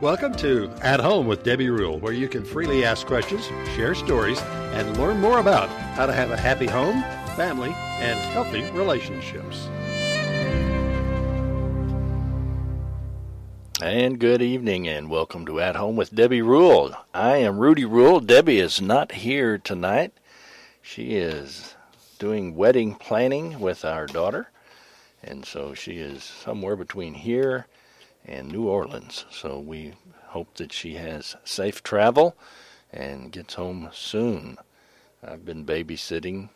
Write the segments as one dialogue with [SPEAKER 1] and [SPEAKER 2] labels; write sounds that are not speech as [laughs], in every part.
[SPEAKER 1] Welcome to At Home with Debbie Rule, where you can freely ask questions, share stories, and learn more about how to have a happy home, family, and healthy relationships.
[SPEAKER 2] And good evening, and welcome to At Home with Debbie Rule. I am Rudy Rule. Debbie is not here tonight. She is doing wedding planning with our daughter, and so she is somewhere between here and New Orleans. So we hope that she has safe travel and gets home soon. I've been babysitting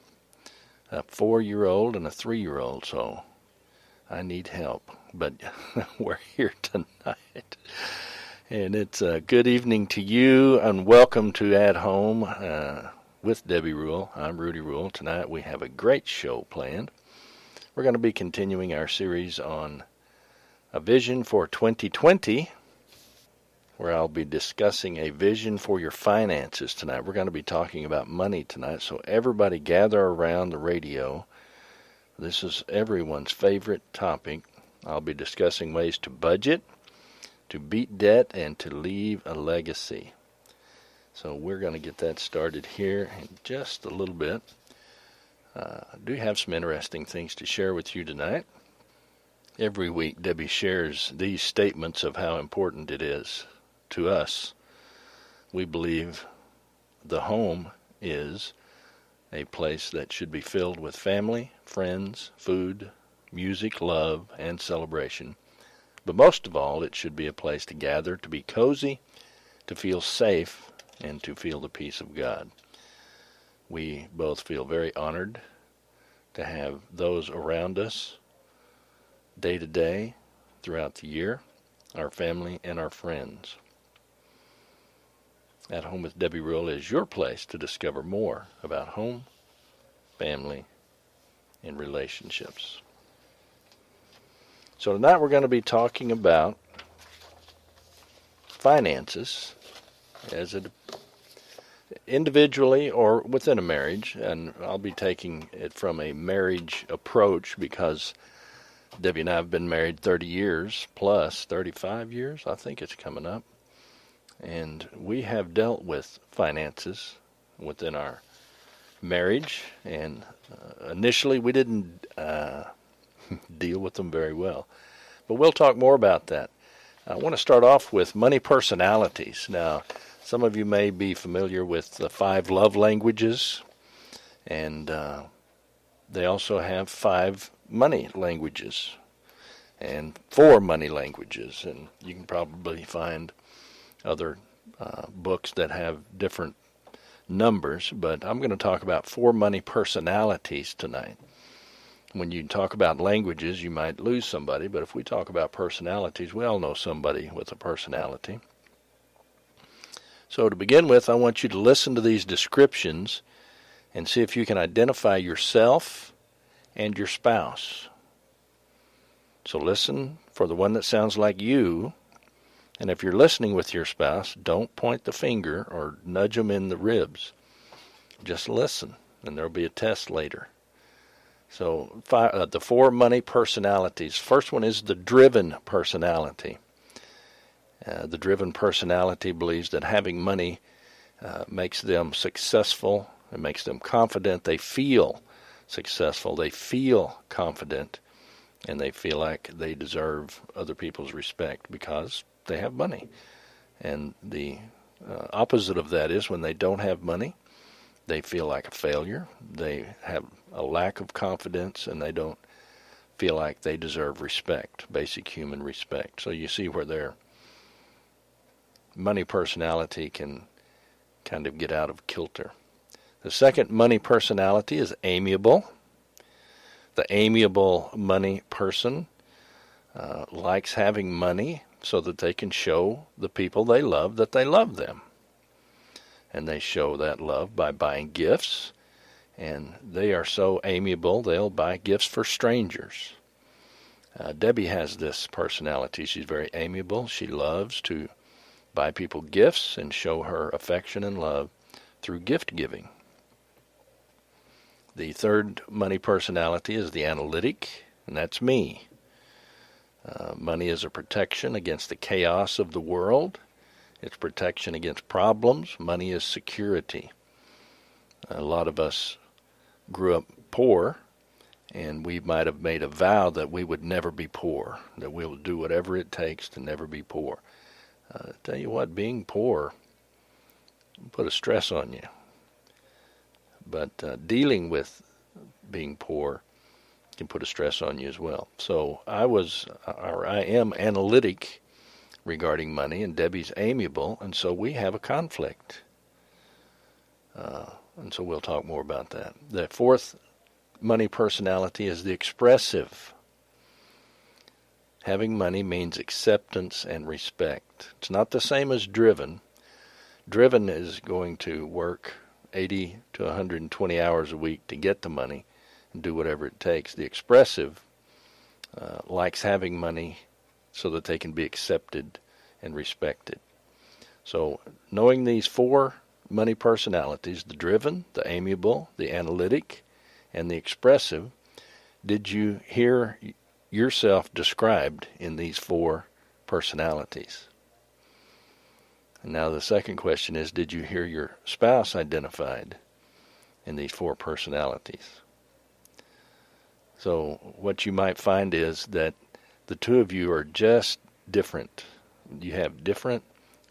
[SPEAKER 2] a four year old and a three year old, so I need help. But [laughs] we're here tonight. And it's a good evening to you and welcome to At Home uh, with Debbie Rule. I'm Rudy Rule. Tonight we have a great show planned. We're going to be continuing our series on a vision for 2020, where I'll be discussing a vision for your finances tonight. We're going to be talking about money tonight, so everybody gather around the radio. This is everyone's favorite topic. I'll be discussing ways to budget, to beat debt, and to leave a legacy. So we're going to get that started here in just a little bit. Uh, I do have some interesting things to share with you tonight. Every week, Debbie shares these statements of how important it is to us. We believe the home is a place that should be filled with family, friends, food, music, love, and celebration. But most of all, it should be a place to gather, to be cozy, to feel safe, and to feel the peace of God. We both feel very honored to have those around us day to day throughout the year, our family, and our friends. At Home with Debbie Rule is your place to discover more about home, family, and relationships. So tonight we're going to be talking about finances as it individually or within a marriage, and I'll be taking it from a marriage approach because Debbie and I have been married 30 years plus 35 years, I think it's coming up. And we have dealt with finances within our marriage, and uh, initially we didn't uh, [laughs] deal with them very well. But we'll talk more about that. I want to start off with money personalities. Now, some of you may be familiar with the five love languages, and uh, they also have five money languages and four money languages. And you can probably find other uh, books that have different numbers, but I'm going to talk about four money personalities tonight. When you talk about languages, you might lose somebody, but if we talk about personalities, we all know somebody with a personality. So, to begin with, I want you to listen to these descriptions and see if you can identify yourself and your spouse. So listen for the one that sounds like you. And if you're listening with your spouse, don't point the finger or nudge them in the ribs. Just listen, and there'll be a test later. So, five, uh, the four money personalities. First one is the driven personality. Uh, the driven personality believes that having money uh, makes them successful, it makes them confident, they feel successful, they feel confident and they feel like they deserve other people's respect because they have money. And the uh, opposite of that is when they don't have money, they feel like a failure. They have a lack of confidence and they don't feel like they deserve respect, basic human respect. So you see where their money personality can kind of get out of kilter. The second money personality is amiable. The amiable money person uh, likes having money so that they can show the people they love that they love them. And they show that love by buying gifts. And they are so amiable, they'll buy gifts for strangers. Uh, Debbie has this personality. She's very amiable. She loves to buy people gifts and show her affection and love through gift giving. The third money personality is the analytic, and that's me. Uh, money is a protection against the chaos of the world. It's protection against problems. Money is security. A lot of us grew up poor, and we might have made a vow that we would never be poor, that we will do whatever it takes to never be poor. Uh, tell you what, being poor put a stress on you. But uh, dealing with being poor can put a stress on you as well. So I was, or I am analytic regarding money, and Debbie's amiable, and so we have a conflict. Uh, and so we'll talk more about that. The fourth money personality is the expressive. Having money means acceptance and respect. It's not the same as driven. Driven is going to work 80 to 120 hours a week to get the money and do whatever it takes. The expressive uh, likes having money so that they can be accepted and respected. So, knowing these four money personalities the driven, the amiable, the analytic, and the expressive did you hear yourself described in these four personalities? Now, the second question is Did you hear your spouse identified in these four personalities? So, what you might find is that the two of you are just different. You have different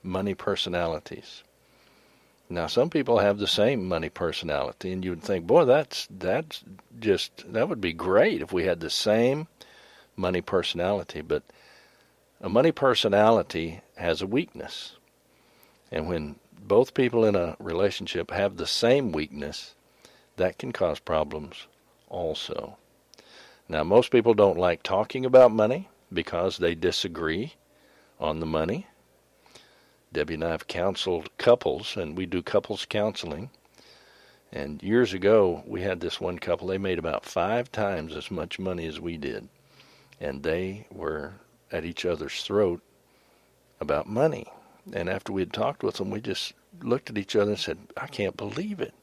[SPEAKER 2] money personalities. Now, some people have the same money personality, and you would think, boy, that's that's just that would be great if we had the same money personality. But a money personality has a weakness, and when both people in a relationship have the same weakness, that can cause problems also. Now, most people don't like talking about money because they disagree on the money. Debbie and I have counseled couples, and we do couples counseling. And years ago, we had this one couple, they made about five times as much money as we did. And they were at each other's throat about money. And after we had talked with them, we just looked at each other and said, I can't believe it.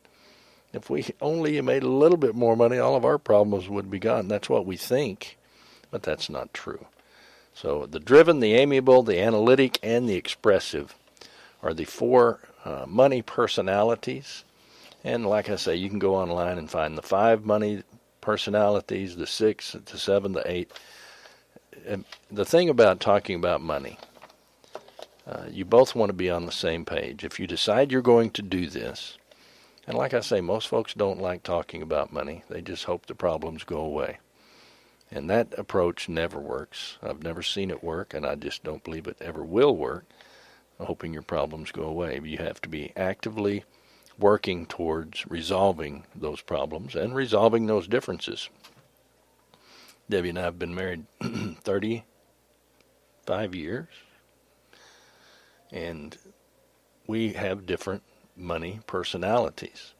[SPEAKER 2] If we only made a little bit more money, all of our problems would be gone. That's what we think, but that's not true. So the driven, the amiable, the analytic, and the expressive are the four uh, money personalities. And like I say, you can go online and find the five money personalities, the six, the seven, the eight. And the thing about talking about money, uh, you both want to be on the same page. If you decide you're going to do this, and like I say, most folks don't like talking about money, they just hope the problems go away. And that approach never works. I've never seen it work, and I just don't believe it ever will work, hoping your problems go away. You have to be actively working towards resolving those problems and resolving those differences. Debbie and I have been married [clears throat] 35 years, and we have different money personalities.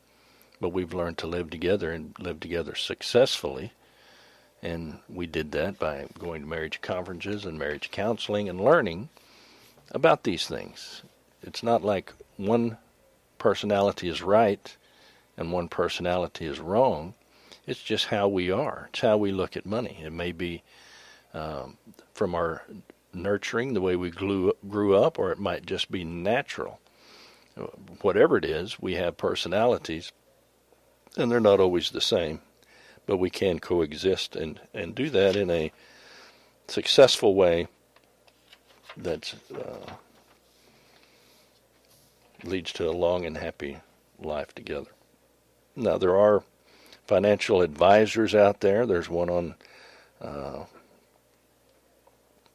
[SPEAKER 2] But we've learned to live together and live together successfully and we did that by going to marriage conferences and marriage counseling and learning about these things. It's not like one personality is right and one personality is wrong. It's just how we are. It's how we look at money. It may be um, from our nurturing, the way we grew, grew up, or it might just be natural. Whatever it is, we have personalities, and they're not always the same but we can coexist and, and do that in a successful way that uh, leads to a long and happy life together. Now, there are financial advisors out there. There's one on uh,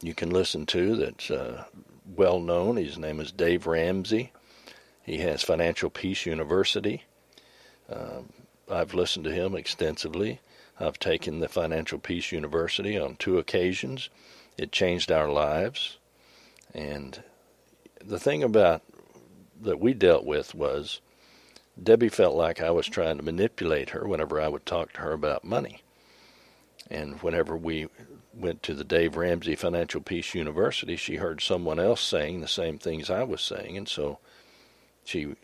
[SPEAKER 2] you can listen to that's uh, well known. His name is Dave Ramsey. He has Financial Peace University. Um, I've listened to him extensively. I've taken the Financial Peace University on two occasions. It changed our lives. And the thing about that we dealt with was Debbie felt like I was trying to manipulate her whenever I would talk to her about money. And whenever we went to the Dave Ramsey Financial Peace University, she heard someone else saying the same things I was saying, and so she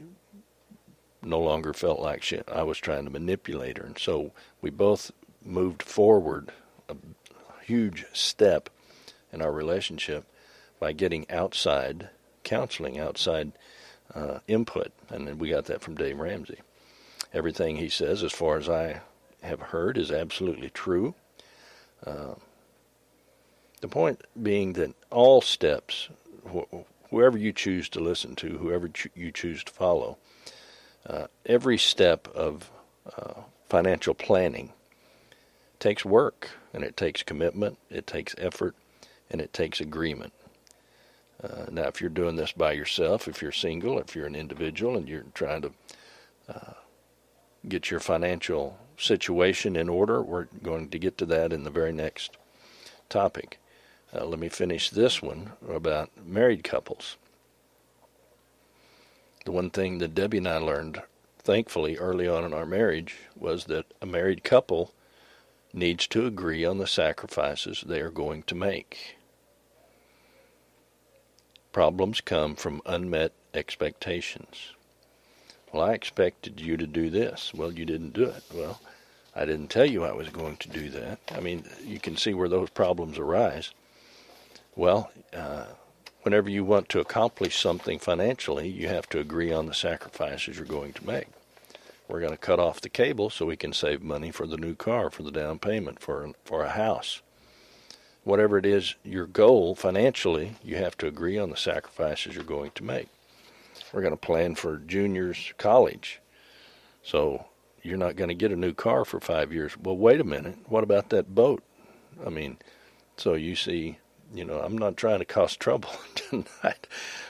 [SPEAKER 2] no longer felt like she, I was trying to manipulate her. And so we both moved forward a huge step in our relationship by getting outside counseling, outside uh, input. And then we got that from Dave Ramsey. Everything he says, as far as I have heard, is absolutely true. Uh, the point being that all steps, wh- whoever you choose to listen to, whoever you choose to follow, uh, every step of uh, financial planning takes work and it takes commitment, it takes effort, and it takes agreement. Uh, now, if you're doing this by yourself, if you're single, if you're an individual and you're trying to uh, get your financial situation in order, we're going to get to that in the very next topic. Uh, let me finish this one about married couples. The one thing that Debbie and I learned, thankfully, early on in our marriage was that a married couple needs to agree on the sacrifices they are going to make. Problems come from unmet expectations. Well, I expected you to do this. Well, you didn't do it. Well, I didn't tell you I was going to do that. I mean, you can see where those problems arise. Well, uh, whenever you want to accomplish something financially, you have to agree on the sacrifices you're going to make. We're going to cut off the cable so we can save money for the new car, for the down payment, for for a house. Whatever it is your goal financially, you have to agree on the sacrifices you're going to make. We're going to plan for juniors college. So you're not going to get a new car for 5 years. Well, wait a minute. What about that boat? I mean, so you see, you know, I'm not trying to cause [laughs] trouble tonight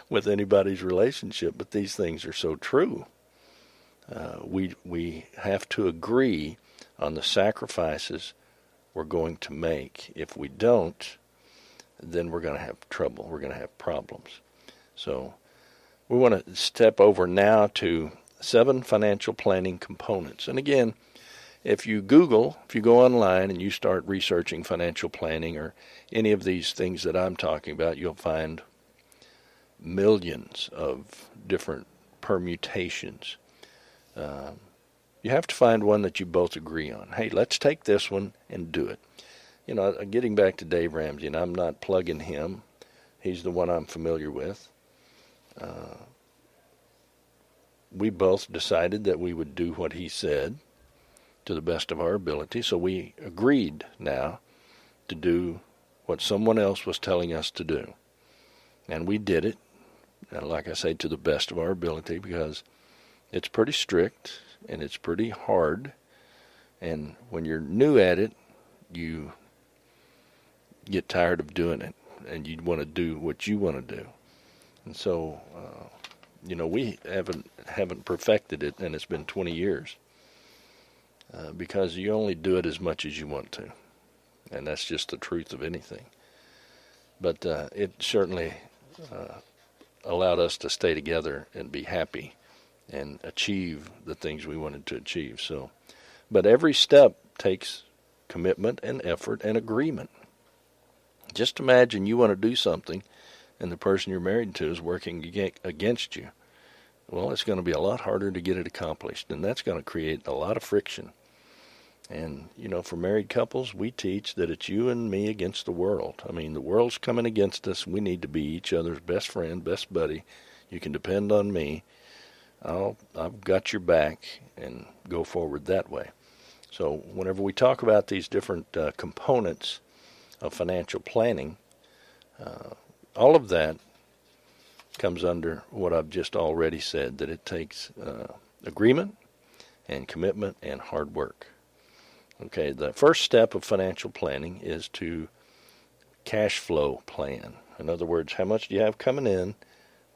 [SPEAKER 2] with anybody's relationship, but these things are so true. Uh, we we have to agree on the sacrifices we're going to make. If we don't, then we're going to have trouble. We're going to have problems. So we want to step over now to seven financial planning components. And again, if you Google, if you go online and you start researching financial planning or any of these things that I'm talking about, you'll find millions of different permutations um, you have to find one that you both agree on. Hey, let's take this one and do it. You know, uh, getting back to Dave Ramsey, and I'm not plugging him. He's the one I'm familiar with. Uh, we both decided that we would do what he said to the best of our ability. So we agreed now to do what someone else was telling us to do. And we did it, uh, like I say, to the best of our ability because it's pretty strict and it's pretty hard. And when you're new at it, you get tired of doing it and you want to do what you want to do. And so, uh, you know, we haven't haven't perfected it, and it's been 20 years uh, because you only do it as much as you want to, and that's just the truth of anything. But uh, it certainly uh, allowed us to stay together and be happy and achieve the things we wanted to achieve. So, but every step takes commitment and effort and agreement. Just imagine you want to do something and the person you're married to is working against you. Well, it's going to be a lot harder to get it accomplished, and that's going to create a lot of friction. And, you know, for married couples, we teach that it's you and me against the world. I mean, the world's coming against us. We need to be each other's best friend, best buddy. You can depend on me. I'll, I've got your back and go forward that way. So, whenever we talk about these different uh, components of financial planning, uh, all of that comes under what I've just already said that it takes uh, agreement and commitment and hard work. Okay, the first step of financial planning is to cash flow plan. In other words, how much do you have coming in?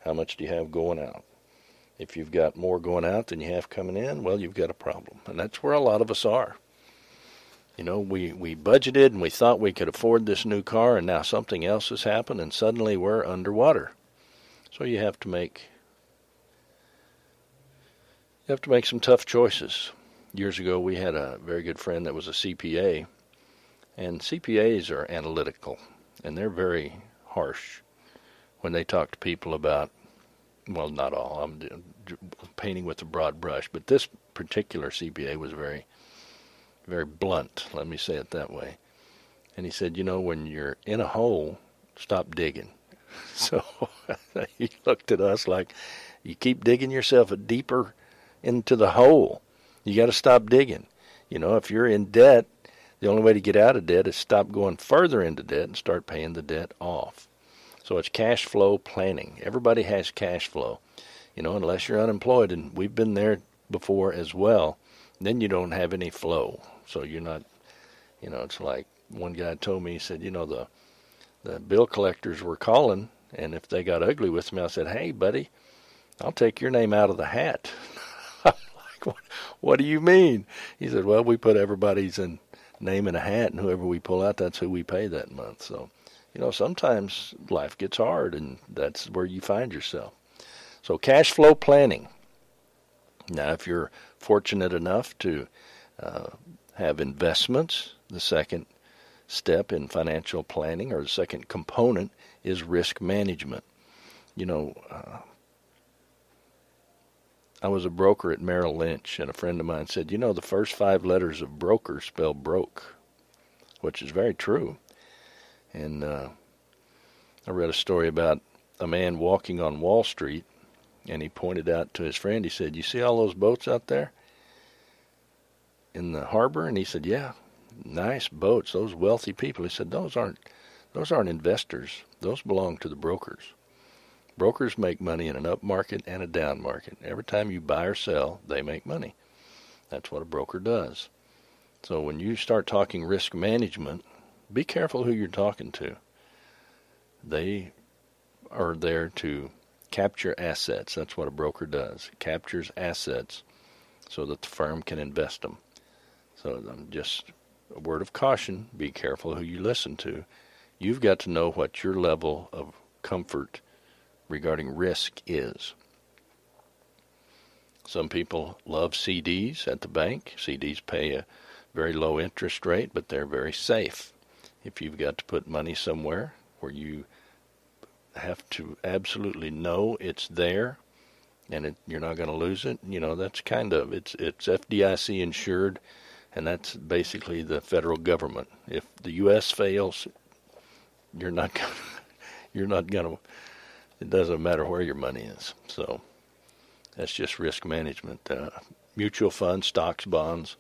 [SPEAKER 2] How much do you have going out? If you've got more going out than you have coming in, well, you've got a problem. And that's where a lot of us are. You know, we, we budgeted and we thought we could afford this new car, and now something else has happened, and suddenly we're underwater. So you have to make you have to make some tough choices. Years ago, we had a very good friend that was a CPA, and CPAs are analytical, and they're very harsh when they talk to people about well, not all. I'm painting with a broad brush, but this particular CPA was very, very blunt. Let me say it that way. And he said, you know, when you're in a hole stop digging. [laughs] So [laughs] he looked at us like, you keep digging yourself deeper into the hole. You got to stop digging. You know, if you're in debt, the only way to get out of debt is stop going further into debt and start paying the debt off. So it's cash flow planning. Everybody has cash flow, you know, unless you're unemployed, and we've been there before as well. Then you don't have any flow, so you're not, you know, it's like one guy told me. He said, you know, the the bill collectors were calling, and if they got ugly with me, I said, hey, buddy, I'll take your name out of the hat. [laughs] like, what, what do you mean? He said, well, we put everybody's in name in a hat, and whoever we pull out, that's who we pay that month. So, you know, sometimes life gets hard, and that's where you find yourself. So, cash flow planning. Now, if you're fortunate enough to uh, have investments, the second step in financial planning, or the second component, is risk management. You know, uh, I was a broker at Merrill Lynch, and a friend of mine said, You know, the first five letters of broker spell broke, which is very true. And uh, I read a story about a man walking on Wall Street, and he pointed out to his friend, he said, You see all those boats out there in the harbor? And he said, Yeah, nice boats, those wealthy people. He said, Those aren't. Those aren't investors. Those belong to the brokers. Brokers make money in an up market and a down market. Every time you buy or sell, they make money. That's what a broker does. So when you start talking risk management, be careful who you're talking to. They are there to capture assets. That's what a broker does. Captures assets so that the firm can invest them. So um, just a word of caution, be careful who you listen to. You've got to know what your level of comfort regarding risk is. Some people love CDs at the bank. CDs pay a very low interest rate, but they're very safe. If you've got to put money somewhere where you have to absolutely know it's there and it, you're not going to lose it, you know, that's kind of it's it's FDIC insured and that's basically the federal government. If the US fails, you're not gonna, [laughs] you're not going to it doesn't matter where your money is. So that's just risk management. Uh, mutual funds, stocks, bonds,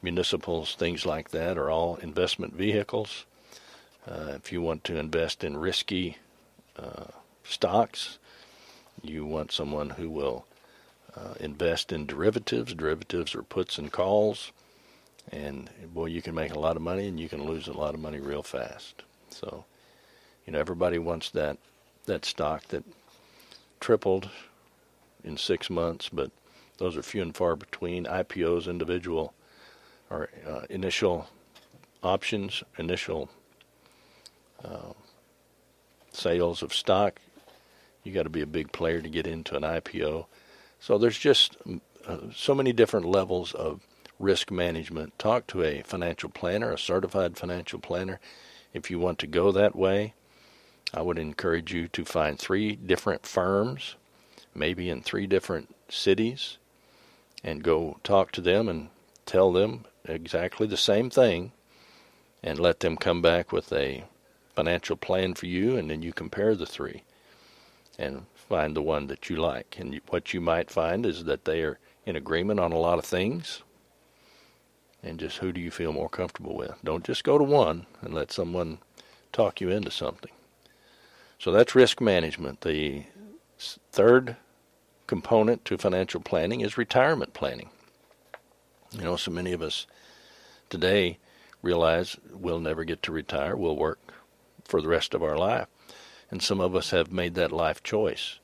[SPEAKER 2] municipals, things like that are all investment vehicles. Uh, if you want to invest in risky uh, stocks, you want someone who will uh, invest in derivatives. Derivatives are puts and calls. And boy, you can make a lot of money and you can lose a lot of money real fast. So, you know, everybody wants that that stock that tripled in six months, but those are few and far between. IPOs, individual or uh, initial options, initial uh, sales of stock. You got to be a big player to get into an IPO. So there's just uh, so many different levels of risk management. Talk to a financial planner, a certified financial planner, if you want to go that way. I would encourage you to find three different firms, maybe in three different cities, and go talk to them and tell them exactly the same thing and let them come back with a financial plan for you and then you compare the three and find the one that you like. And what you might find is that they are in agreement on a lot of things. And just who do you feel more comfortable with? Don't just go to one and let someone talk you into something. So that's risk management. The third component to financial planning is retirement planning. You know, so many of us today realize we'll never get to retire. We'll work for the rest of our life. And some of us have made that life choice.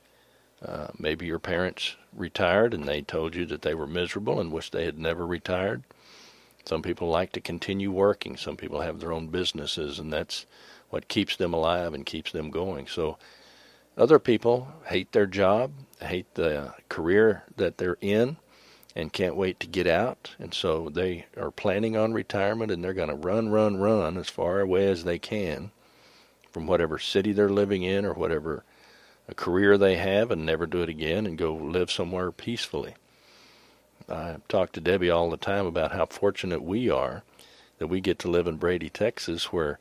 [SPEAKER 2] Uh, maybe your parents retired and they told you that they were miserable and wished they had never retired. Some people like to continue working. Some people have their own businesses, and that's what keeps them alive and keeps them going. So other people hate their job, hate the career that they're in, and can't wait to get out. And so they are planning on retirement and they're going to run, run, run as far away as they can from whatever city they're living in or whatever a career they have and never do it again and go live somewhere peacefully. I talk to Debbie all the time about how fortunate we are that we get to live in Brady, Texas, where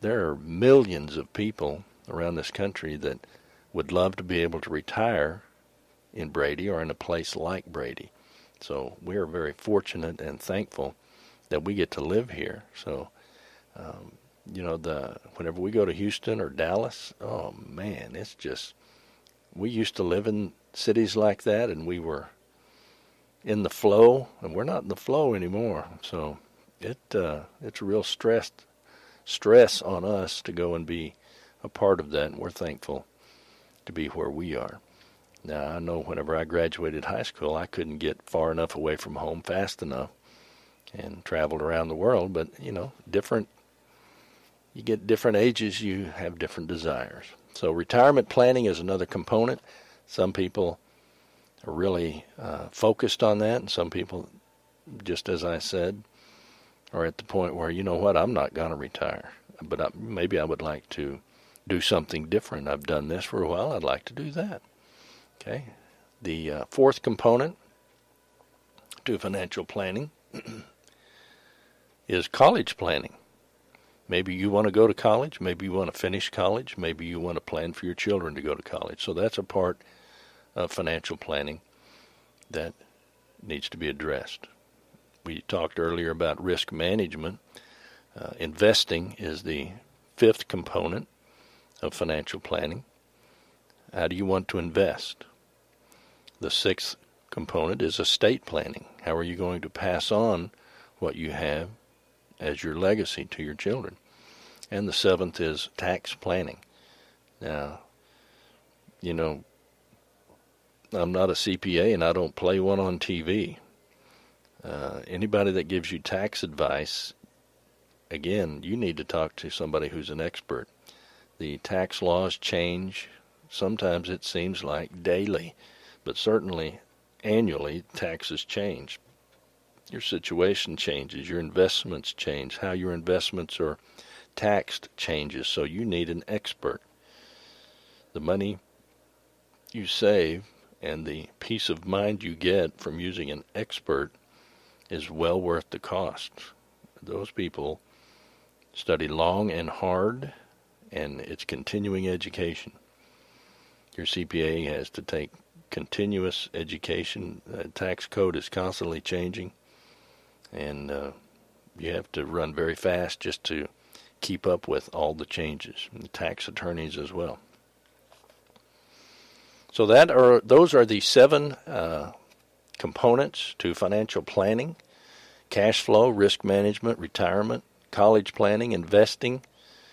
[SPEAKER 2] there are millions of people around this country that would love to be able to retire in Brady or in a place like Brady. So we are very fortunate and thankful that we get to live here. So, um, you know, the whenever we go to Houston or Dallas, oh man, it's just we used to live in cities like that, and we were in the flow, and we're not in the flow anymore. So it uh, it's a real stress stress on us to go and be a part of that, and we're thankful to be where we are. Now I know whenever I graduated high school, I couldn't get far enough away from home fast enough, and traveled around the world. But you know, different. You get different ages, you have different desires. So retirement planning is another component. Some people really uh, focused on that, and some people, just as I said, are at the point where you know what, I'm not going to retire, but I, maybe I would like to do something different. I've done this for a while. I'd like to do that. Okay. The uh, fourth component to financial planning [clears throat] is college planning. Maybe you want to go to college. Maybe you want to finish college. Maybe you want to plan for your children to go to college. So that's a part of financial planning that needs to be addressed. We talked earlier about risk management. Uh, investing is the fifth component of financial planning. How do you want to invest? The sixth component is estate planning. How are you going to pass on what you have as your legacy to your children? And the seventh is tax planning. Now, you know, I'm not a CPA and I don't play one on TV. Uh, anybody that gives you tax advice, again, you need to talk to somebody who's an expert. The tax laws change. Sometimes it seems like daily, but certainly annually taxes change. Your situation changes, your investments change, how your investments are taxed changes, so you need an expert. The money you save and the peace of mind you get from using an expert is well worth the cost. Those people study long and hard and it's continuing education. Your CPA has to take continuous education. The tax code is constantly changing, and uh, you have to run very fast just to keep up with all the changes. And the tax attorneys as well. So that are those are the seven uh, components to financial planning: cash flow, risk management, retirement, college planning, investing,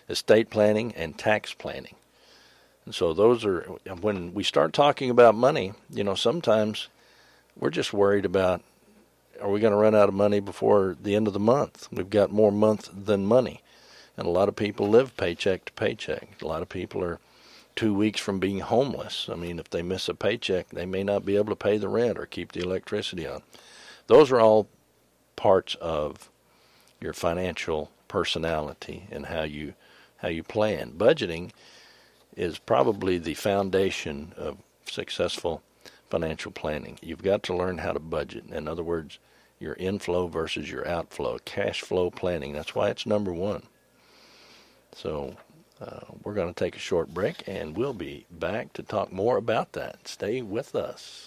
[SPEAKER 2] estate planning, and tax planning. And so those are when we start talking about money, you know, sometimes we're just worried about are we going to run out of money before the end of the month? We've got more month than money. And a lot of people live paycheck to paycheck. A lot of people are two weeks from being homeless. I mean, if they miss a paycheck, they may not be able to pay the rent or keep the electricity on. Those are all parts of your financial personality and how you how you plan. Budgeting is probably the foundation of successful financial planning. You've got to learn how to budget. In other words, your inflow versus your outflow, cash flow planning. That's why it's number one. So uh, we're going to take a short break and we'll be back to talk more about that. Stay with us.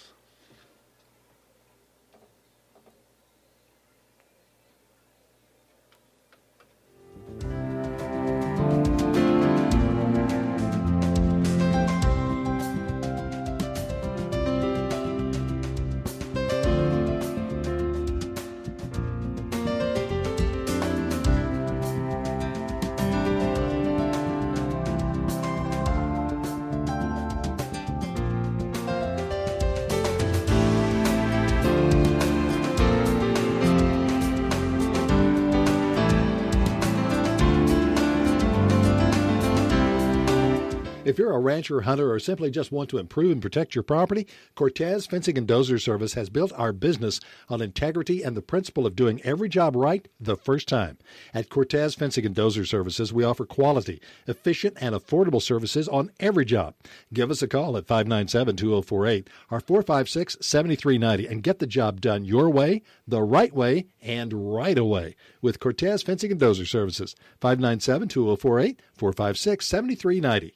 [SPEAKER 1] You're a rancher, hunter, or simply just want to improve and protect your property, Cortez Fencing and Dozer Service has built our business on integrity and the principle of doing every job right the first time. At Cortez Fencing and Dozer Services, we offer quality, efficient, and affordable services on every job. Give us a call at 597 2048 or 456 7390 and get the job done your way, the right way, and right away with Cortez Fencing and Dozer Services. 597 2048 456 7390.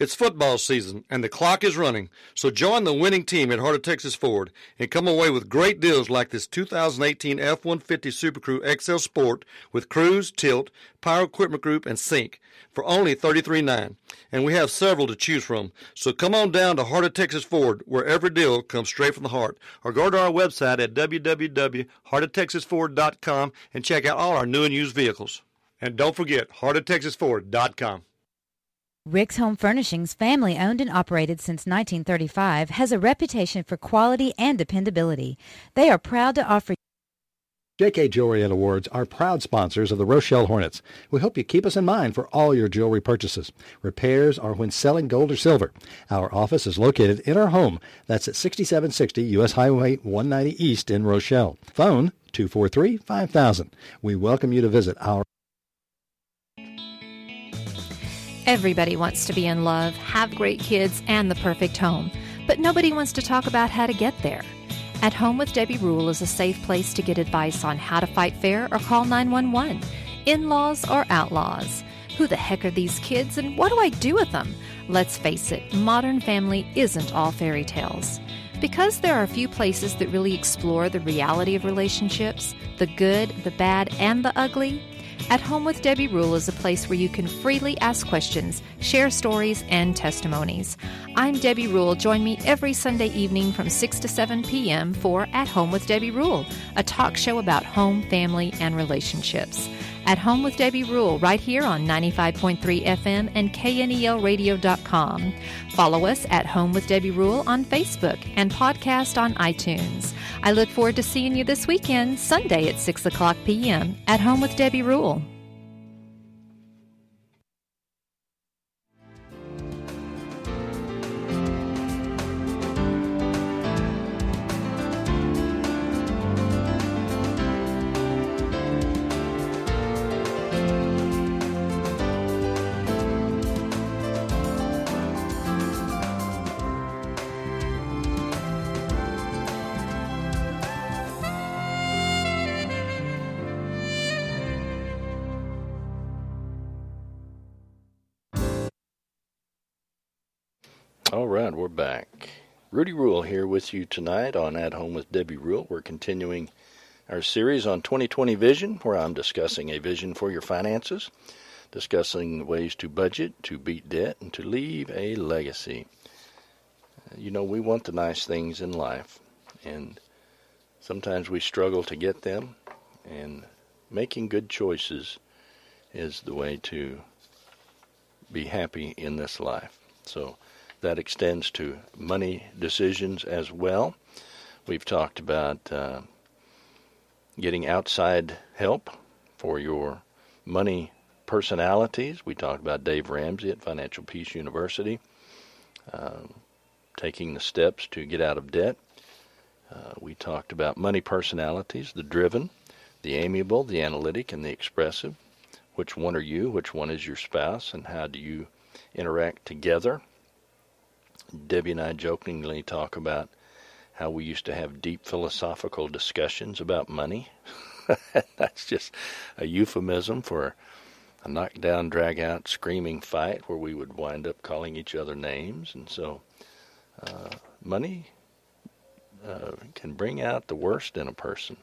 [SPEAKER 3] It's football season and the clock is running, so join the winning team at Heart of Texas Ford and come away with great deals like this 2018 F-150 Super Crew XL Sport with cruise, tilt, power equipment group, and sync for only $33.9. And we have several to choose from, so come on down to Heart of Texas Ford where every deal comes straight from the heart. Or go to our website at www.heartoftexasford.com and check out all our new and used vehicles. And don't forget, heartoftexasford.com.
[SPEAKER 4] Rick's Home Furnishings, family owned and operated since 1935, has a reputation for quality and dependability. They are proud to offer
[SPEAKER 1] JK Jewelry and Awards are proud sponsors of the Rochelle Hornets. We hope you keep us in mind for all your jewelry purchases. Repairs are when selling gold or silver. Our office is located in our home. That's at 6760 U.S. Highway 190 East in Rochelle. Phone 243 5000. We welcome you to visit our
[SPEAKER 5] Everybody wants to be in love, have great kids, and the perfect home, but nobody wants to talk about how to get there. At Home with Debbie Rule is a safe place to get advice on how to fight fair or call 911. In laws or outlaws. Who the heck are these kids and what do I do with them? Let's face it, modern family isn't all fairy tales. Because there are a few places that really explore the reality of relationships the good, the bad, and the ugly at Home with Debbie Rule is a place where you can freely ask questions, share stories, and testimonies. I'm Debbie Rule. Join me every Sunday evening from 6 to 7 p.m. for At Home with Debbie Rule, a talk show about home, family, and relationships. At Home with Debbie Rule, right here on 95.3 FM and KNELradio.com. Follow us at Home with Debbie Rule on Facebook and podcast on iTunes. I look forward to seeing you this weekend, Sunday at 6 o'clock p.m. at Home with Debbie Rule.
[SPEAKER 2] All right, we're back. Rudy Rule here with you tonight on At Home with Debbie Rule. We're continuing our series on 2020 Vision, where I'm discussing a vision for your finances, discussing ways to budget, to beat debt, and to leave a legacy. You know, we want the nice things in life, and sometimes we struggle to get them, and making good choices is the way to be happy in this life. So, that extends to money decisions as well. We've talked about uh, getting outside help for your money personalities. We talked about Dave Ramsey at Financial Peace University, uh, taking the steps to get out of debt. Uh, we talked about money personalities, the driven, the amiable, the analytic, and the expressive. Which one are you? Which one is your spouse? And how do you interact together? Debbie and I jokingly talk about how we used to have deep philosophical discussions about money. [laughs] That's just a euphemism for a knockdown, drag out, screaming fight where we would wind up calling each other names. And so, uh, money uh, can bring out the worst in a person.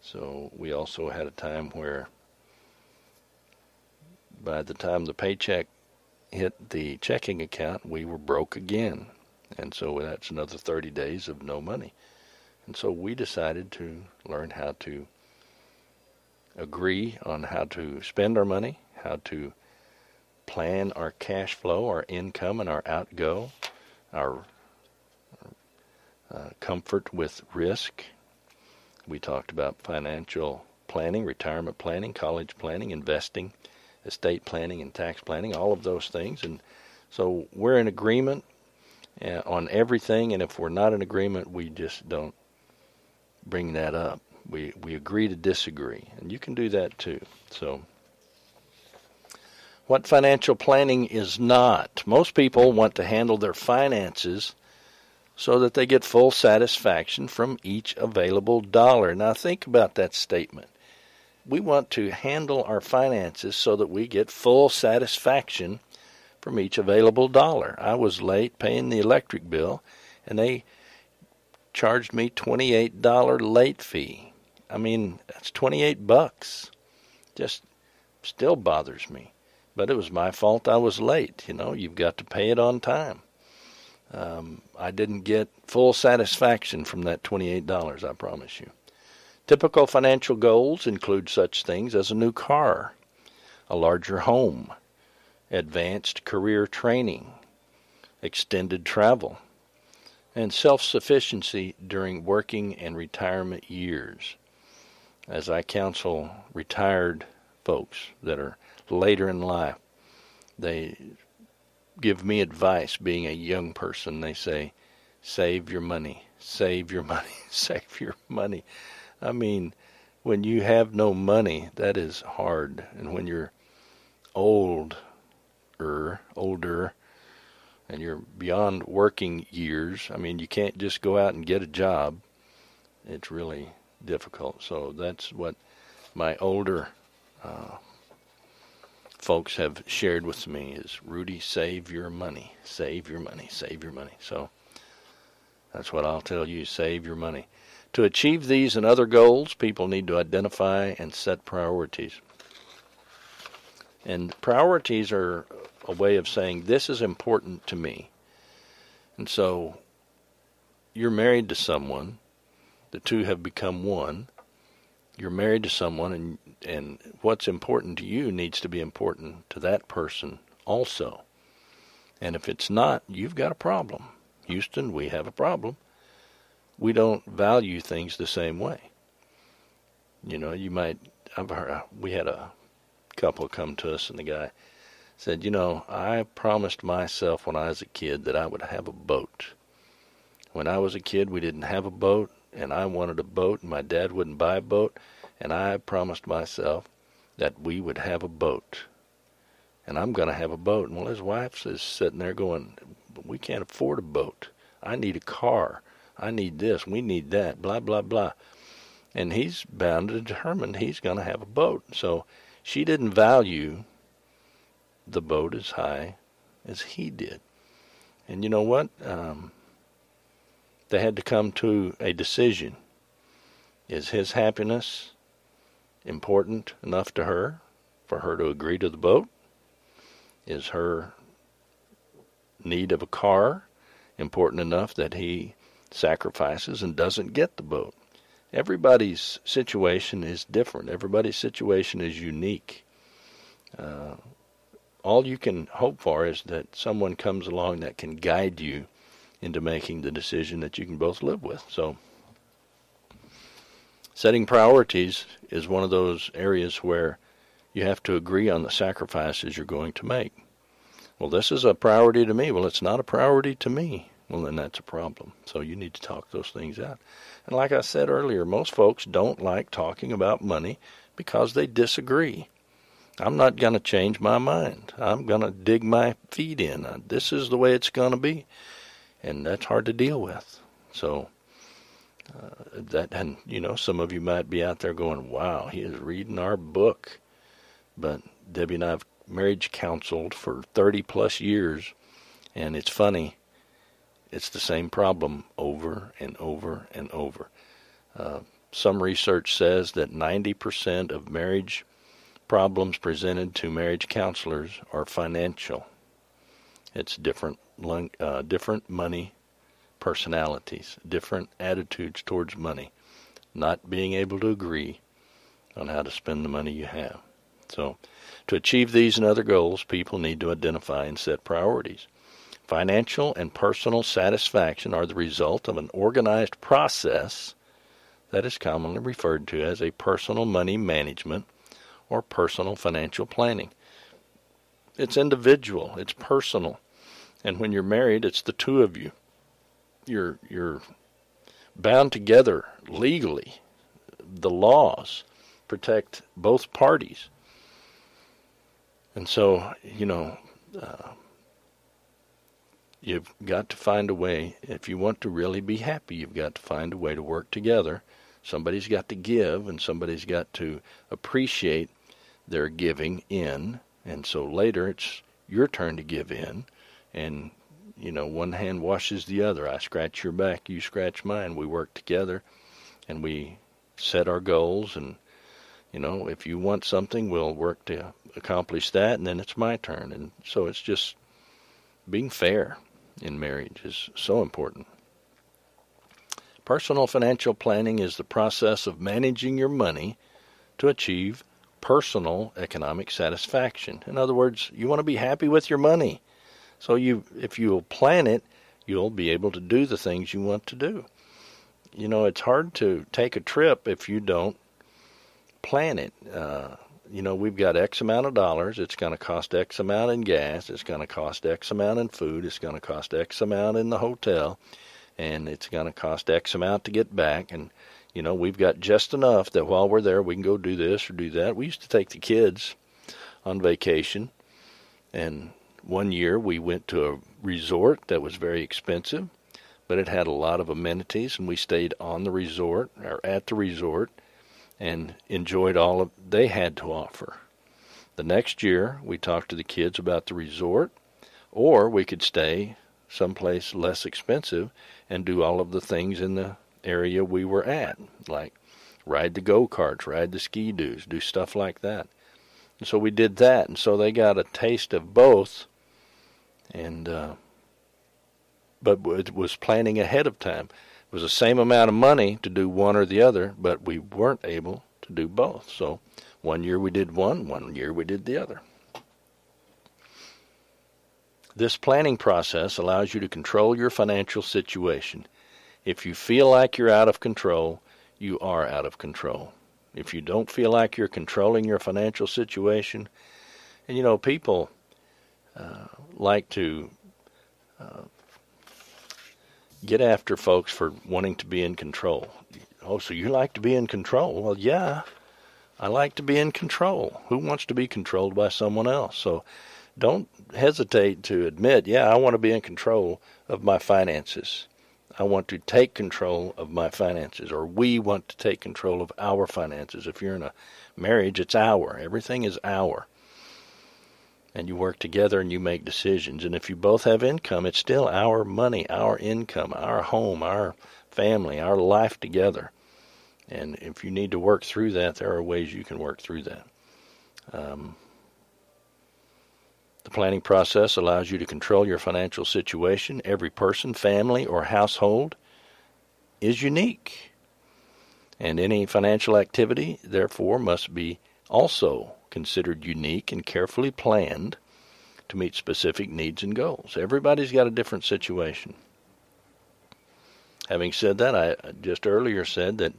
[SPEAKER 2] So, we also had a time where by the time the paycheck hit the checking account, we were broke again. And so that's another 30 days of no money. And so we decided to learn how to agree on how to spend our money, how to plan our cash flow, our income, and our outgo, our uh, comfort with risk. We talked about financial planning, retirement planning, college planning, investing estate planning and tax planning, all of those things. And So we're in agreement uh, on everything, and if we're not in agreement, we just don't bring that up. We we agree to disagree, and you can do that too. So what financial planning is not. Most people want to handle their finances so that they get full satisfaction from each available dollar. Now, think about that statement. We want to handle our finances so that we get full satisfaction from each available dollar. I was late paying the electric bill, and they charged me $28 late fee. I mean, that's 28 bucks. Just still bothers me. But it was my fault I was late. You know, you've got to pay it on time. Um, I didn't get full satisfaction from that $28, I promise you. Typical financial goals include such things as a new car, a larger home, advanced career training, extended travel, and self sufficiency during working and retirement years. As I counsel retired folks that are later in life, they give me advice being a young person. They say, save your money, save your money, [laughs] save your money. I mean, when you have no money, that is hard. And when you're old, older, and you're beyond working years, I mean, you can't just go out and get a job. It's really difficult. So that's what my older uh, folks have shared with me is Rudy, save your money, save your money, save your money. So that's what I'll tell you save your money. To achieve these and other goals, people need to identify and set priorities. And priorities are a way of saying, this is important to me. And so you're married to someone, the two have become one. You're married to someone, and and what's important to you needs to be important to that person also. And if it's not, you've got a problem. Houston, we have a problem. We don't value things the same way. You know, you might. I've heard, uh, we had a couple come to us, and the guy said, "You know, I promised myself when I was a kid that I would have a boat. When I was a kid, we didn't have a boat, and I wanted a boat, and my dad wouldn't buy a boat, and I promised myself that we would have a boat. And I'm going to have a boat. And well, his wife is sitting there going, We can't afford a boat. I need a car. I need this. We need that. Blah, blah, blah. And he's bound and determined he's going to have a boat. So she didn't value the boat as high as he did. And you know what? Um, they had to come to a decision. Is his happiness important enough to her for her to agree to the boat? Is her need of a car important enough that he sacrifices and doesn't get the boat? Everybody's situation is different. Everybody's situation is unique. Uh, all you can hope for is that someone comes along that can guide you into making the decision that you can both live with. So setting priorities is one of those areas where you have to agree on the sacrifices you're going to make. Well, this is a priority to me. Well, it's not a priority to me. Well, then that's a problem. So you need to talk those things out. And like I said earlier, most folks don't like talking about money because they disagree. I'm not going to change my mind. I'm going to dig my feet in. This is the way it's going to be. And that's hard to deal with. So uh, that and you know some of you might be out there going, "Wow, he is reading our book," but Debbie and I have marriage counseled for 30 plus years, and it's funny. It's the same problem over and over and over. Uh, some research says that 90% of marriage problems presented to marriage counselors are financial. It's different, uh, different money personalities, different attitudes towards money, not being able to agree on how to spend the money you have. So, to achieve these and other goals, people need to identify and set priorities. Financial and personal satisfaction are the result of an organized process that is commonly referred to as a personal money management or personal financial planning. It's individual, it's personal. And when you're married, it's the two of you. You're you're bound together legally. The laws protect both parties. And so, you know, uh, you've got to find a way. If you want to really be happy, you've got to find a way to work together. Somebody's got to give, and somebody's got to appreciate their giving in. And so later, it's your turn to give in. And, you know, one hand washes the other. I scratch your back, you scratch mine. We work together, and we set our goals. And, you know, if you want something, we'll work to accomplish that, and then it's my turn. And so it's just being fair in marriage is so important. Personal financial planning is the process of managing your money to achieve personal economic satisfaction. In other words, you want to be happy with your money. So you if you'll plan it, you'll be able to do the things you want to do. You know, it's hard to take a trip if you don't plan it. Uh, you know, we've got X amount of dollars. It's going to cost X amount in gas. It's going to cost X amount in food. It's going to cost X amount in the hotel. And it's going to cost X amount to get back. And, you know, we've got just enough that while we're there, we can go do this or do that. We used to take the kids on vacation. And one year we went to a resort that was very expensive, but it had a lot of amenities. And we stayed on the resort or at the resort and enjoyed all of they had to offer. The next year, we talked to the kids about the resort, or we could stay someplace less expensive and do all of the things in the area we were at, like ride the go karts, ride the ski doos, do stuff like that. And so we did that, and so they got a taste of both, and uh, but it was planning ahead of time. It was the same amount of money to do one or the other, but we weren't able to do both. So one year we did one, one year we did the other. This planning process allows you to control your financial situation. If you feel like you're out of control, you are out of control. If you don't feel like you're controlling your financial situation, and you know, people uh, like to uh, get after folks for wanting to be in control. Oh, so you like to be in control? Well, yeah, I like to be in control. Who wants to be controlled by someone else? So don't hesitate to admit, yeah, I want to be in control of my finances. I want to take control of my finances, or we want to take control of our finances. If you're in a marriage, it's our. Everything is our and you work together and you make decisions. And if you both have income, it's still our money, our income, our home, our family, our life together. And if you need to work through that, there are ways you can work through that. Um, the planning process allows you to control your financial situation. Every person, family, or household is unique. And any financial activity, therefore, must be also considered unique and carefully planned to meet specific needs and goals. Everybody's got a different situation. Having said that, I just earlier said that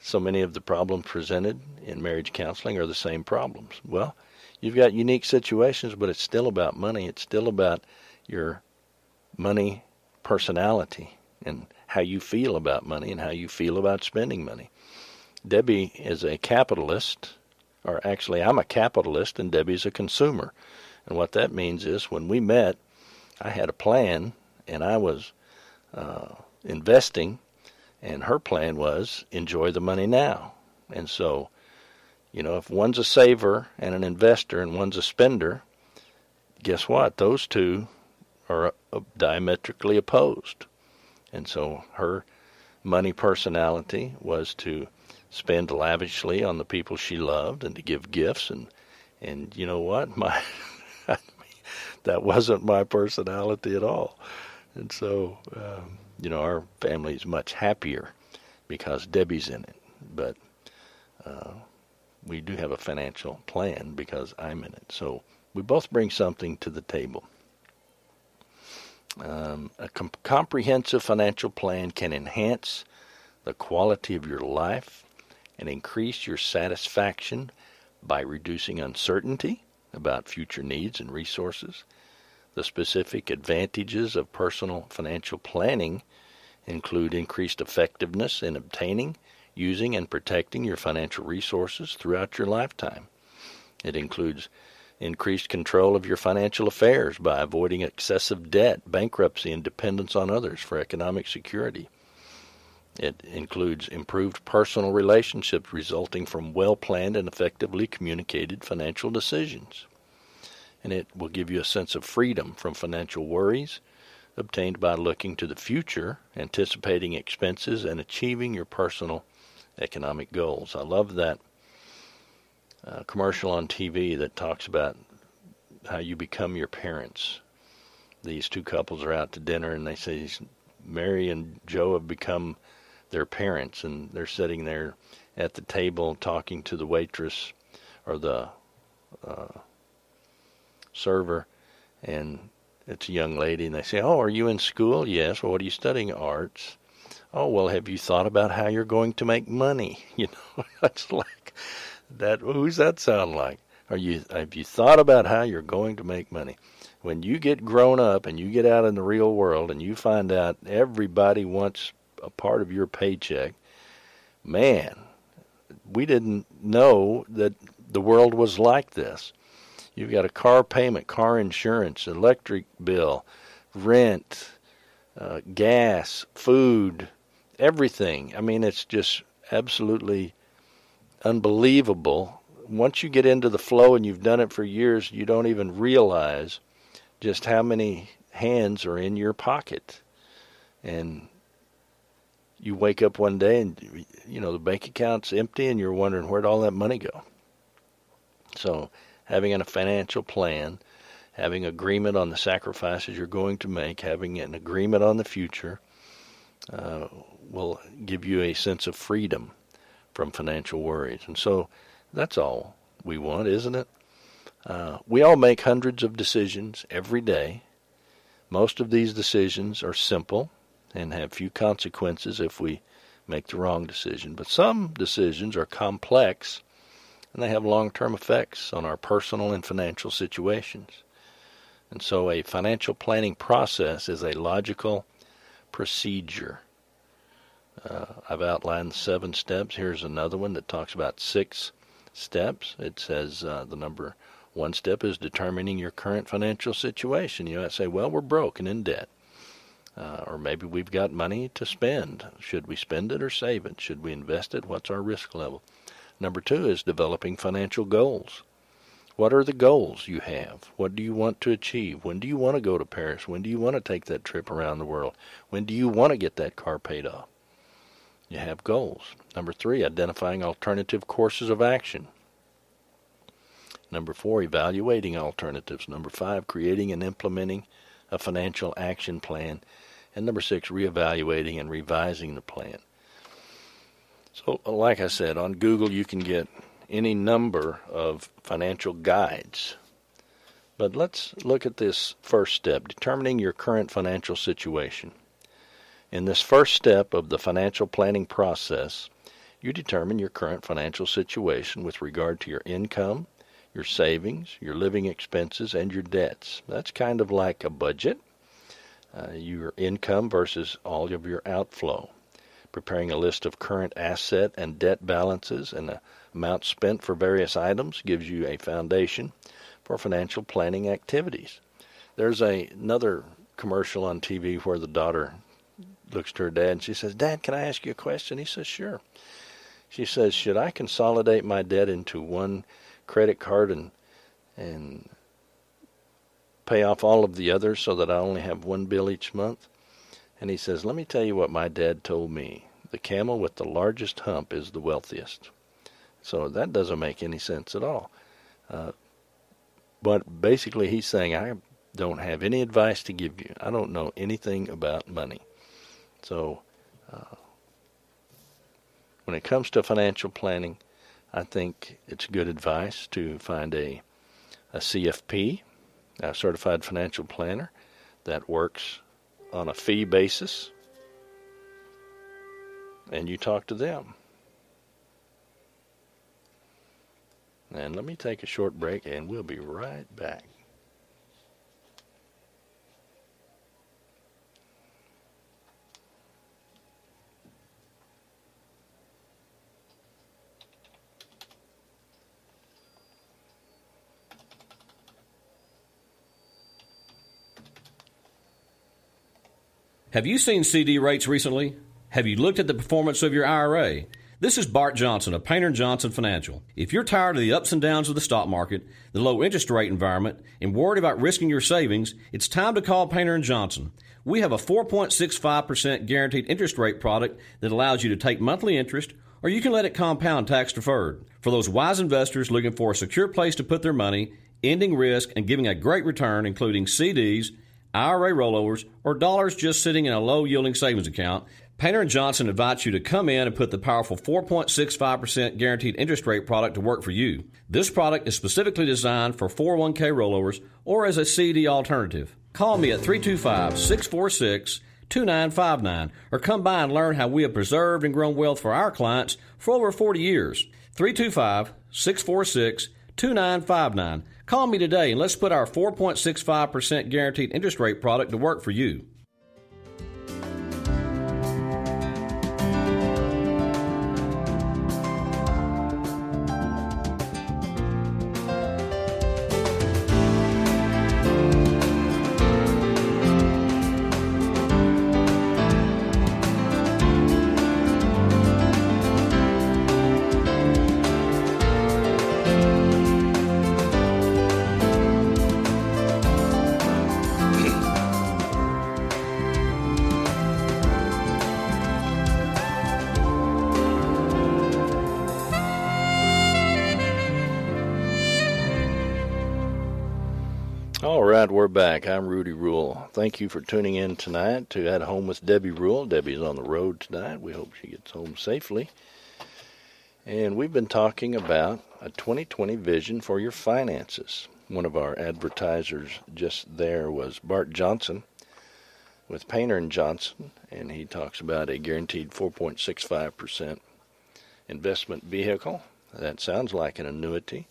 [SPEAKER 2] so many of the problems presented in marriage counseling are the same problems. Well, you've got unique situations, but it's still about money. It's still about your money personality and how you feel about money and how you feel about spending money. Debbie is a capitalist or actually, I'm a capitalist and Debbie's a consumer. And what that means is when we met, I had a plan and I was uh, investing, and her plan was enjoy the money now. And so, you know, if one's a saver and an investor and one's a spender, guess what? Those two are uh, diametrically opposed. And so her money personality was to spend lavishly on the people she loved and to give gifts. And and you know what? [laughs] My that wasn't my personality at all. And so um, you know our family is much happier because Debbie's in it. But uh, we do have a financial plan because I'm in it. So we both bring something to the table. Um, a com- comprehensive financial plan can enhance the quality of your life and increase your satisfaction by reducing uncertainty about future needs and resources. The specific advantages of personal financial planning include increased effectiveness in obtaining, using, and protecting your financial resources throughout your lifetime. It includes increased control of your financial affairs by avoiding excessive debt, bankruptcy, and dependence on others for economic security. It includes improved personal relationships resulting from well planned and effectively communicated financial decisions. And it will give you a sense of freedom from financial worries obtained by looking to the future, anticipating expenses, and achieving your personal economic goals. I love that uh, commercial on TV that talks about how you become your parents. These two couples are out to dinner and they say Mary and Joe have become their parents, and they're sitting there at the table talking to the waitress or the uh, server, and it's a young lady, and they say, "Oh, are you in school?" "Yes." "Well, what are you studying?" "Arts." "Oh, well, have you thought about how you're going to make money?" [laughs] You know, [laughs] that's like that. Who's that sound like? Are you have you thought about how you're going to make money? When you get grown up and you get out in the real world and you find out everybody wants a part of your paycheck, man, we didn't know that the world was like this. You've got a car payment, car insurance, electric bill, rent, uh, gas, food, everything. I mean, it's just absolutely unbelievable. Once you get into the flow and you've done it for years, you don't even realize just how many hands are in your pocket. And you wake up one day and you know the bank account's empty and you're wondering where'd all that money go. So having a financial plan, having agreement on the sacrifices you're going to make, having an agreement on the future, uh, will give you a sense of freedom from financial worries. And so that's all we want, isn't it? Uh, we all make hundreds of decisions every day. Most of these decisions are simple and have few consequences if we make the wrong decision. But some decisions are complex and they have long term effects on our personal and financial situations. And so a financial planning process is a logical procedure. Uh, I've outlined seven steps. Here's another one that talks about six steps. It says uh, the number one step is determining your current financial situation. You might say, well, we're broke and in debt. Uh, or maybe we've got money to spend. Should we spend it or save it? Should we invest it? What's our risk level? Number two is developing financial goals. What are the goals you have? What do you want to achieve? When do you want to go to Paris? When do you want to take that trip around the world? When do you want to get that car paid off? You have goals. Number three, identifying alternative courses of action. Number four, evaluating alternatives. Number five, creating and implementing a financial action plan. And number six, reevaluating and revising the plan. So, like I said, on Google you can get any number of financial guides. But let's look at this first step determining your current financial situation. In this first step of the financial planning process, you determine your current financial situation with regard to your income, your savings, your living expenses, and your debts. That's kind of like a budget. Uh, your income versus all of your outflow. Preparing a list of current asset and debt balances and the amount spent for various items gives you a foundation for financial planning activities. There's a, another commercial on TV where the daughter looks to her dad and she says, Dad, can I ask you a question? He says, Sure. She says, Should I consolidate my debt into one credit card and and pay off all of the others so that I only have one bill each month? And he says, Let me tell you what my dad told me. The camel with the largest hump is the wealthiest. So that doesn't make any sense at all. Uh, but basically, he's saying, I don't have any advice to give you. I don't know anything about money. So, uh, when it comes to financial planning, I think it's good advice to find a, a CFP, certified financial planner, that works on a fee basis, and you talk to them. And let me take a short break, and we'll be right back.
[SPEAKER 6] Have you seen CD rates recently? Have you looked at the performance of your IRA? This is Bart Johnson of Painter & Johnson Financial. If you're tired of the ups and downs of the stock market, the low interest rate environment, and worried about risking your savings, it's time to call Painter & Johnson. We have a 4.65% guaranteed interest rate product that allows you to take monthly interest or you can let it compound tax deferred. For those wise investors looking for a secure place to put their money, ending risk and giving a great return including CDs, IRA rollovers, or dollars just sitting in a low yielding savings account, Painter & Johnson invites you to come in and put the powerful 4.65% guaranteed interest rate product to work for you. This product is specifically designed for 401k rollovers or as a CD alternative. Call me at 325 646 2959 or come by and learn how we have preserved and grown wealth for our clients for over 40 years. 325 646 2959. Call me today and let's put our 4.65% guaranteed interest rate product to work for you.
[SPEAKER 2] We're back. I'm Rudy Rule. Thank you for tuning in tonight to At Home with Debbie Rule. Debbie's on the road tonight. We hope she gets home safely. And we've been talking about a 2020 vision for your finances. One of our advertisers just there was Bart Johnson with Painter and Johnson, and he talks about a guaranteed 4.65% investment vehicle. That sounds like an annuity.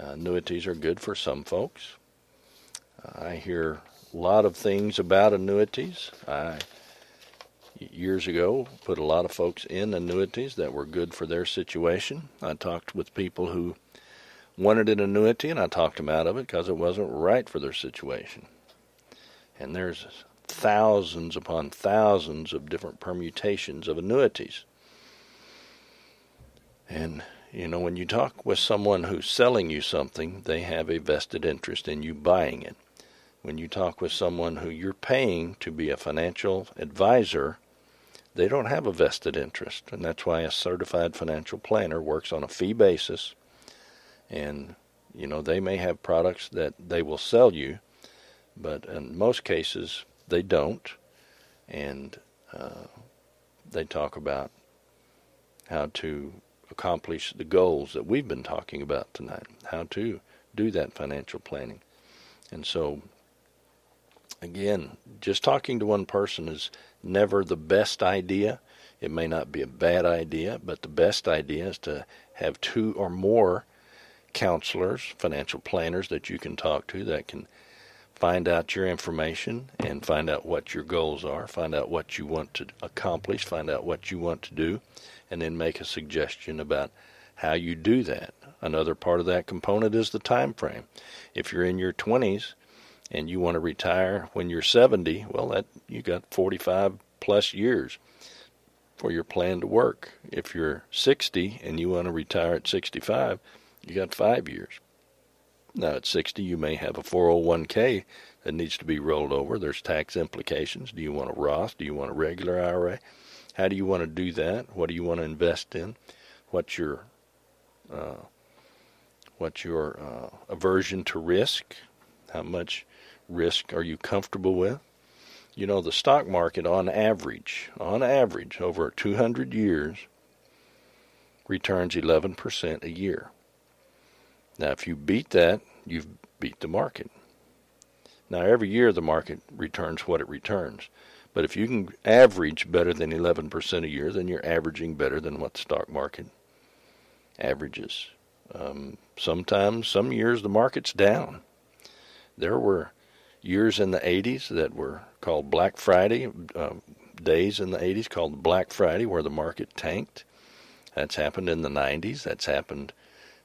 [SPEAKER 2] Uh, annuities are good for some folks. I hear a lot of things about annuities. I years ago put a lot of folks in annuities that were good for their situation. I talked with people who wanted an annuity and I talked them out of it because it wasn't right for their situation. And there's thousands upon thousands of different permutations of annuities. And you know, when you talk with someone who's selling you something, they have a vested interest in you buying it when you talk with someone who you're paying to be a financial advisor, they don't have a vested interest. And that's why a certified financial planner works on a fee basis. And, you know, they may have products that they will sell you, but in most cases, they don't. And uh, they talk about how to accomplish the goals that we've been talking about tonight, how to do that financial planning. And so Again, just talking to one person is never the best idea. It may not be a bad idea, but the best idea is to have two or more counselors, financial planners that you can talk to that can find out your information and find out what your goals are, find out what you want to accomplish, find out what you want to do, and then make a suggestion about how you do that. Another part of that component is the time frame. If you're in your 20s and you want to retire when you're 70, well, that you got 45 plus years for your plan to work. If you're 60 and you want to retire at 65, you got five years. Now, at 60, you may have a 401k that needs to be rolled over. There's tax implications. Do you want a Roth? Do you want a regular IRA? How do you want to do that? What do you want to invest in? What's your uh, what's your uh, aversion to risk? How much risk are you comfortable with? You know, the stock market on average, on average, over 200 years, returns 11% a year. Now, if you beat that, you've beat the market. Now, every year the market returns what it returns. But if you can average better than 11% a year, then you're averaging better than what the stock market averages. Um, sometimes, some years, the market's down. There were years in the 80s that were called Black Friday, uh, days in the 80s called Black Friday, where the market tanked. That's happened in the 90s. That's happened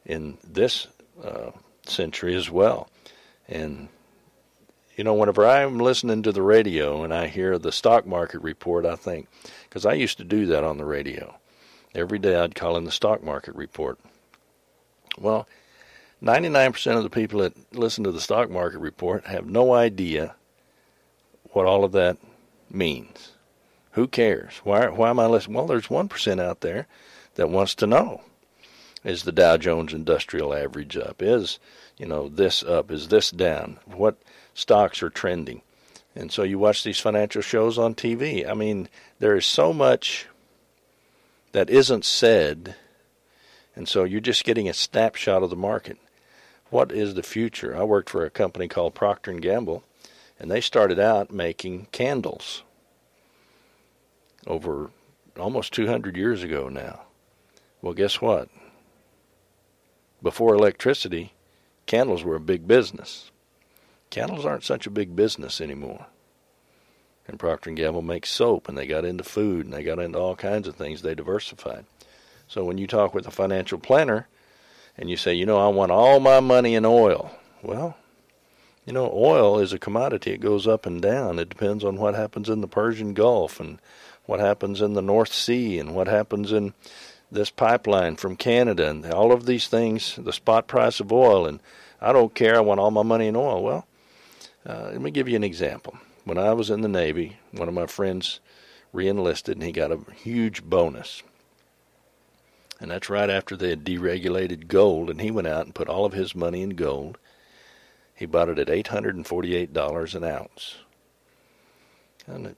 [SPEAKER 2] in this uh, century as well. And you know, whenever I'm listening to the radio and I hear the stock market report, I think, because I used to do that on the radio. Every day I'd call in the stock market report. Well, 99% of the people that listen to the stock market report have no idea what all of that means. Who cares? Why, why am I listening? Well, there's 1% out there that wants to know. Is the Dow Jones Industrial Average up? Is, you know, this up? Is this down? What stocks are trending? And so you watch these financial shows on TV. I mean, there is so much that isn't said, and so you're just getting a snapshot of the market. What is the future? I worked for a company called Procter and Gamble, and they started out making candles over almost 200 years ago now. Well, guess what? Before electricity, candles were a big business. Candles aren't such a big business anymore. And Procter and Gamble makes soap, and they got into food, and they got into all kinds of things. They diversified. So when you talk with a financial planner, and you say, you know, I want all my money in oil, well, you know, oil is a commodity. It goes up and down. It depends on what happens in the Persian Gulf and what happens in the North Sea and what happens in this pipeline from Canada and all of these things, the spot price of oil. And I don't care. I want all my money in oil. Well, uh, let me give you an example. When I was in the Navy, one of my friends reenlisted and he got a huge bonus. And that's right after they had deregulated gold, and he went out and put all of his money in gold he bought it at $848 an ounce. And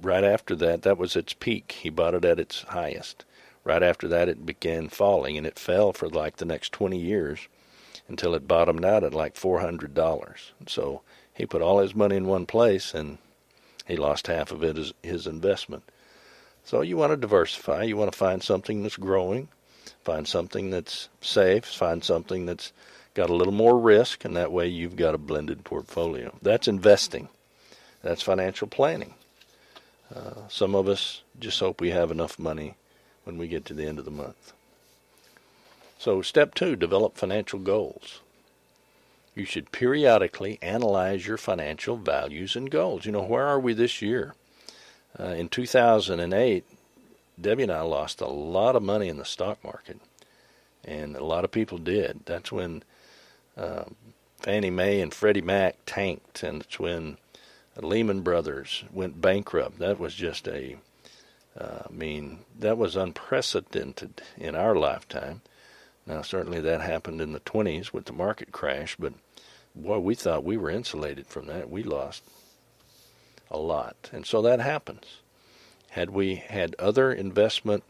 [SPEAKER 2] right after that, that was its peak. He bought it at its highest. Right after that, it began falling, and it fell for like the next 20 years until it bottomed out at like $400. So he put all his money in one place, and he lost half of it as his investment. So you want to diversify. You want to find something that's growing, find something that's safe, find something that's got a little more risk, and that way you've got a blended portfolio. That's investing. That's financial planning. Uh, some of us just hope we have enough money when we get to the end of the month. So, step two develop financial goals. You should periodically analyze your financial values and goals. You know, where are we this year? Uh, in 2008, Debbie and I lost a lot of money in the stock market, and a lot of people did. That's when uh, Fannie Mae and Freddie Mac tanked, and it's when Lehman Brothers went bankrupt. That was just a, uh, I mean, that was unprecedented in our lifetime. Now, certainly that happened in the 20s with the market crash, but boy, we thought we were insulated from that. We lost a lot. And so that happens. Had we had other investment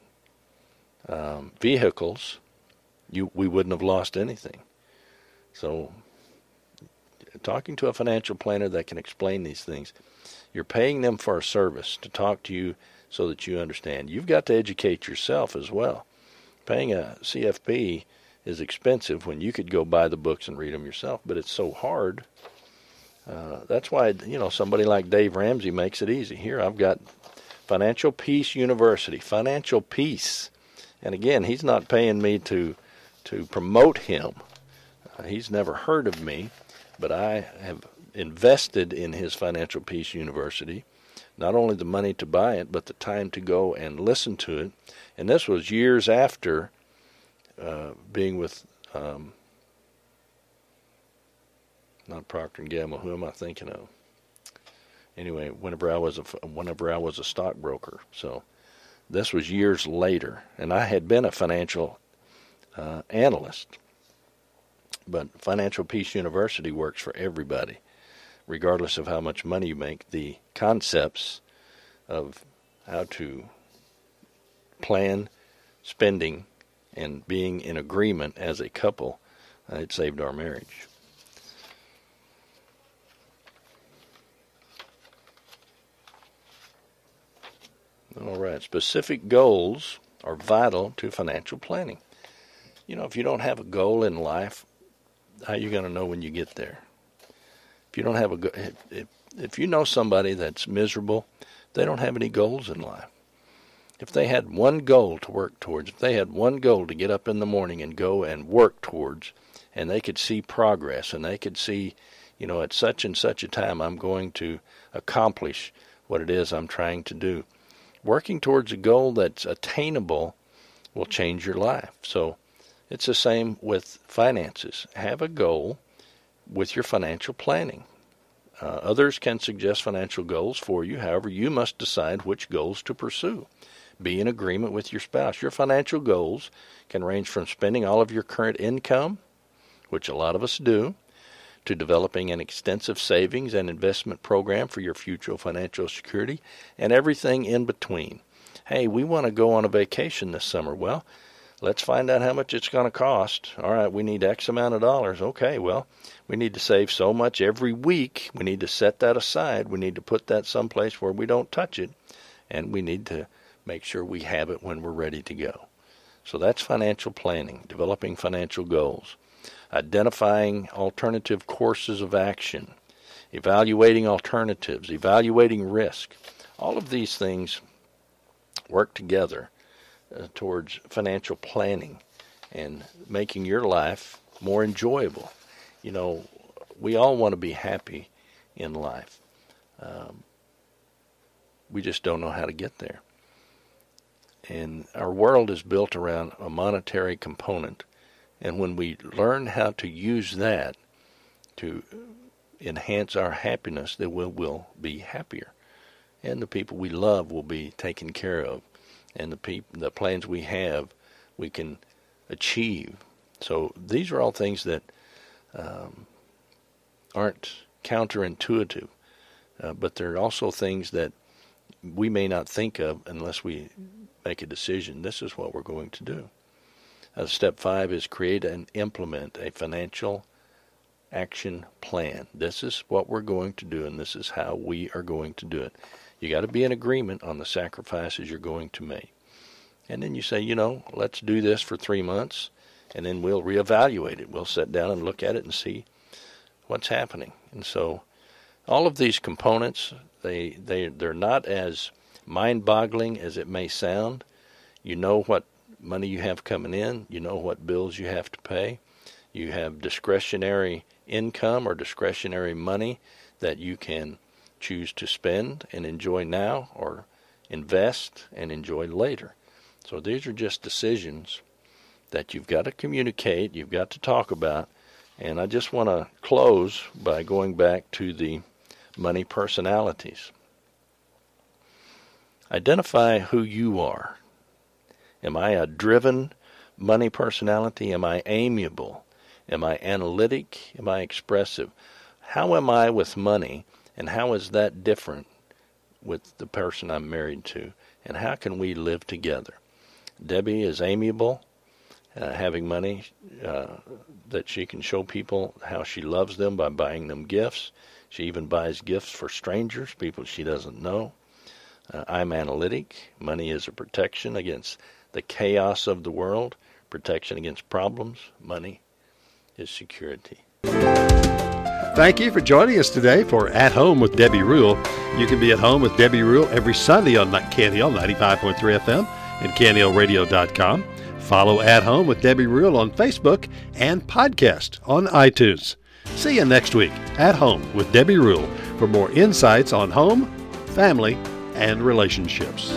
[SPEAKER 2] um, vehicles, you, we wouldn't have lost anything. So, talking to a financial planner that can explain these things, you're paying them for a service to talk to you so that you understand. You've got to educate yourself as well. Paying a CFP is expensive when you could go buy the books and read them yourself, but it's so hard. Uh, that's why you know somebody like Dave Ramsey makes it easy. Here I've got Financial Peace University, Financial Peace, and again he's not paying me to to promote him. He's never heard of me, but I have invested in his Financial Peace University. Not only the money to buy it, but the time to go and listen to it. And this was years after uh, being with, um, not Procter and Gamble. Who am I thinking of? Anyway, whenever I was a I was a stockbroker, so this was years later, and I had been a financial uh, analyst but Financial Peace University works for everybody, regardless of how much money you make. The concepts of how to plan spending and being in agreement as a couple, uh, it saved our marriage. All right, specific goals are vital to financial planning. You know, if you don't have a goal in life, how are you going to know when you get there? If you don't have a if, if you know somebody that's miserable, they don't have any goals in life. If they had one goal to work towards, if they had one goal to get up in the morning and go and work towards, and they could see progress and they could see you know, at such and such a time, I'm going to accomplish what it is I'm trying to do. Working towards a goal that's attainable will change your life. So it's the same with finances. Have a goal with your financial planning. Uh, others can suggest financial goals for you. However, you must decide which goals to pursue. Be in agreement with your spouse. Your financial goals can range from spending all of your current income, which a lot of us do, to developing an extensive savings and investment program for your future financial security, and everything in between. Hey, we want to go on a vacation this summer. Well, let's find out how much it's going to cost. All right, we need X amount of dollars. Okay, well, we need to save so much every week. We need to set that aside. We need to put that someplace where we don't touch it. And we need to make sure we have it when we're ready to go. So that's financial planning, developing financial goals, identifying alternative courses of action, evaluating alternatives, evaluating risk. All of these things work together uh, towards financial planning and making your life more enjoyable. You know, we all want to be happy in life. Um, we just don't know how to get there. And our world is built around a monetary component. And when we learn how to use that to enhance our happiness, then we will be happier. And the people we love will be taken care of. And the the plans we have, we can achieve. So these are all things that um, aren't counterintuitive, uh, but they're also things that we may not think of unless we make a decision. This is what we're going to do. Uh, step five is create and implement a financial action plan. This is what we're going to do, and this is how we are going to do it. You got to be in agreement on the sacrifices you're going to make. And then you say, you know, let's do this for three months, and then we'll reevaluate it. We'll sit down and look at it and see what's happening. And so, all of these components, they they they're not as mind-boggling as it may sound. You know what money you have coming in. You know what bills you have to pay. You have discretionary income or discretionary money that you can choose to spend and enjoy now or invest and enjoy later. So these are just decisions that you've got to communicate, you've got to talk about. And I just want to close by going back to the money personalities. Identify who you are. Am I a driven money personality? Am I amiable? Am I analytic? Am I expressive? How am I with money? And how is that different with the person I'm married to? And how can we live together? Debbie is amiable, uh, having money uh, that she can show people how she loves them by buying them gifts. She even buys gifts for strangers, people she doesn't know. Uh, I'm analytic. Money is a protection against the chaos of the world, protection against problems. Money is security.
[SPEAKER 1] Thank you for joining us today for At Home with Debbie Rule. You can be at home with Debbie Rule every Sunday on KNEL 95.3 FM and KNELradio.com. Follow At Home with Debbie Rule on Facebook and podcast on iTunes. See you next week at Home with Debbie Rule for more insights on home, family, and relationships.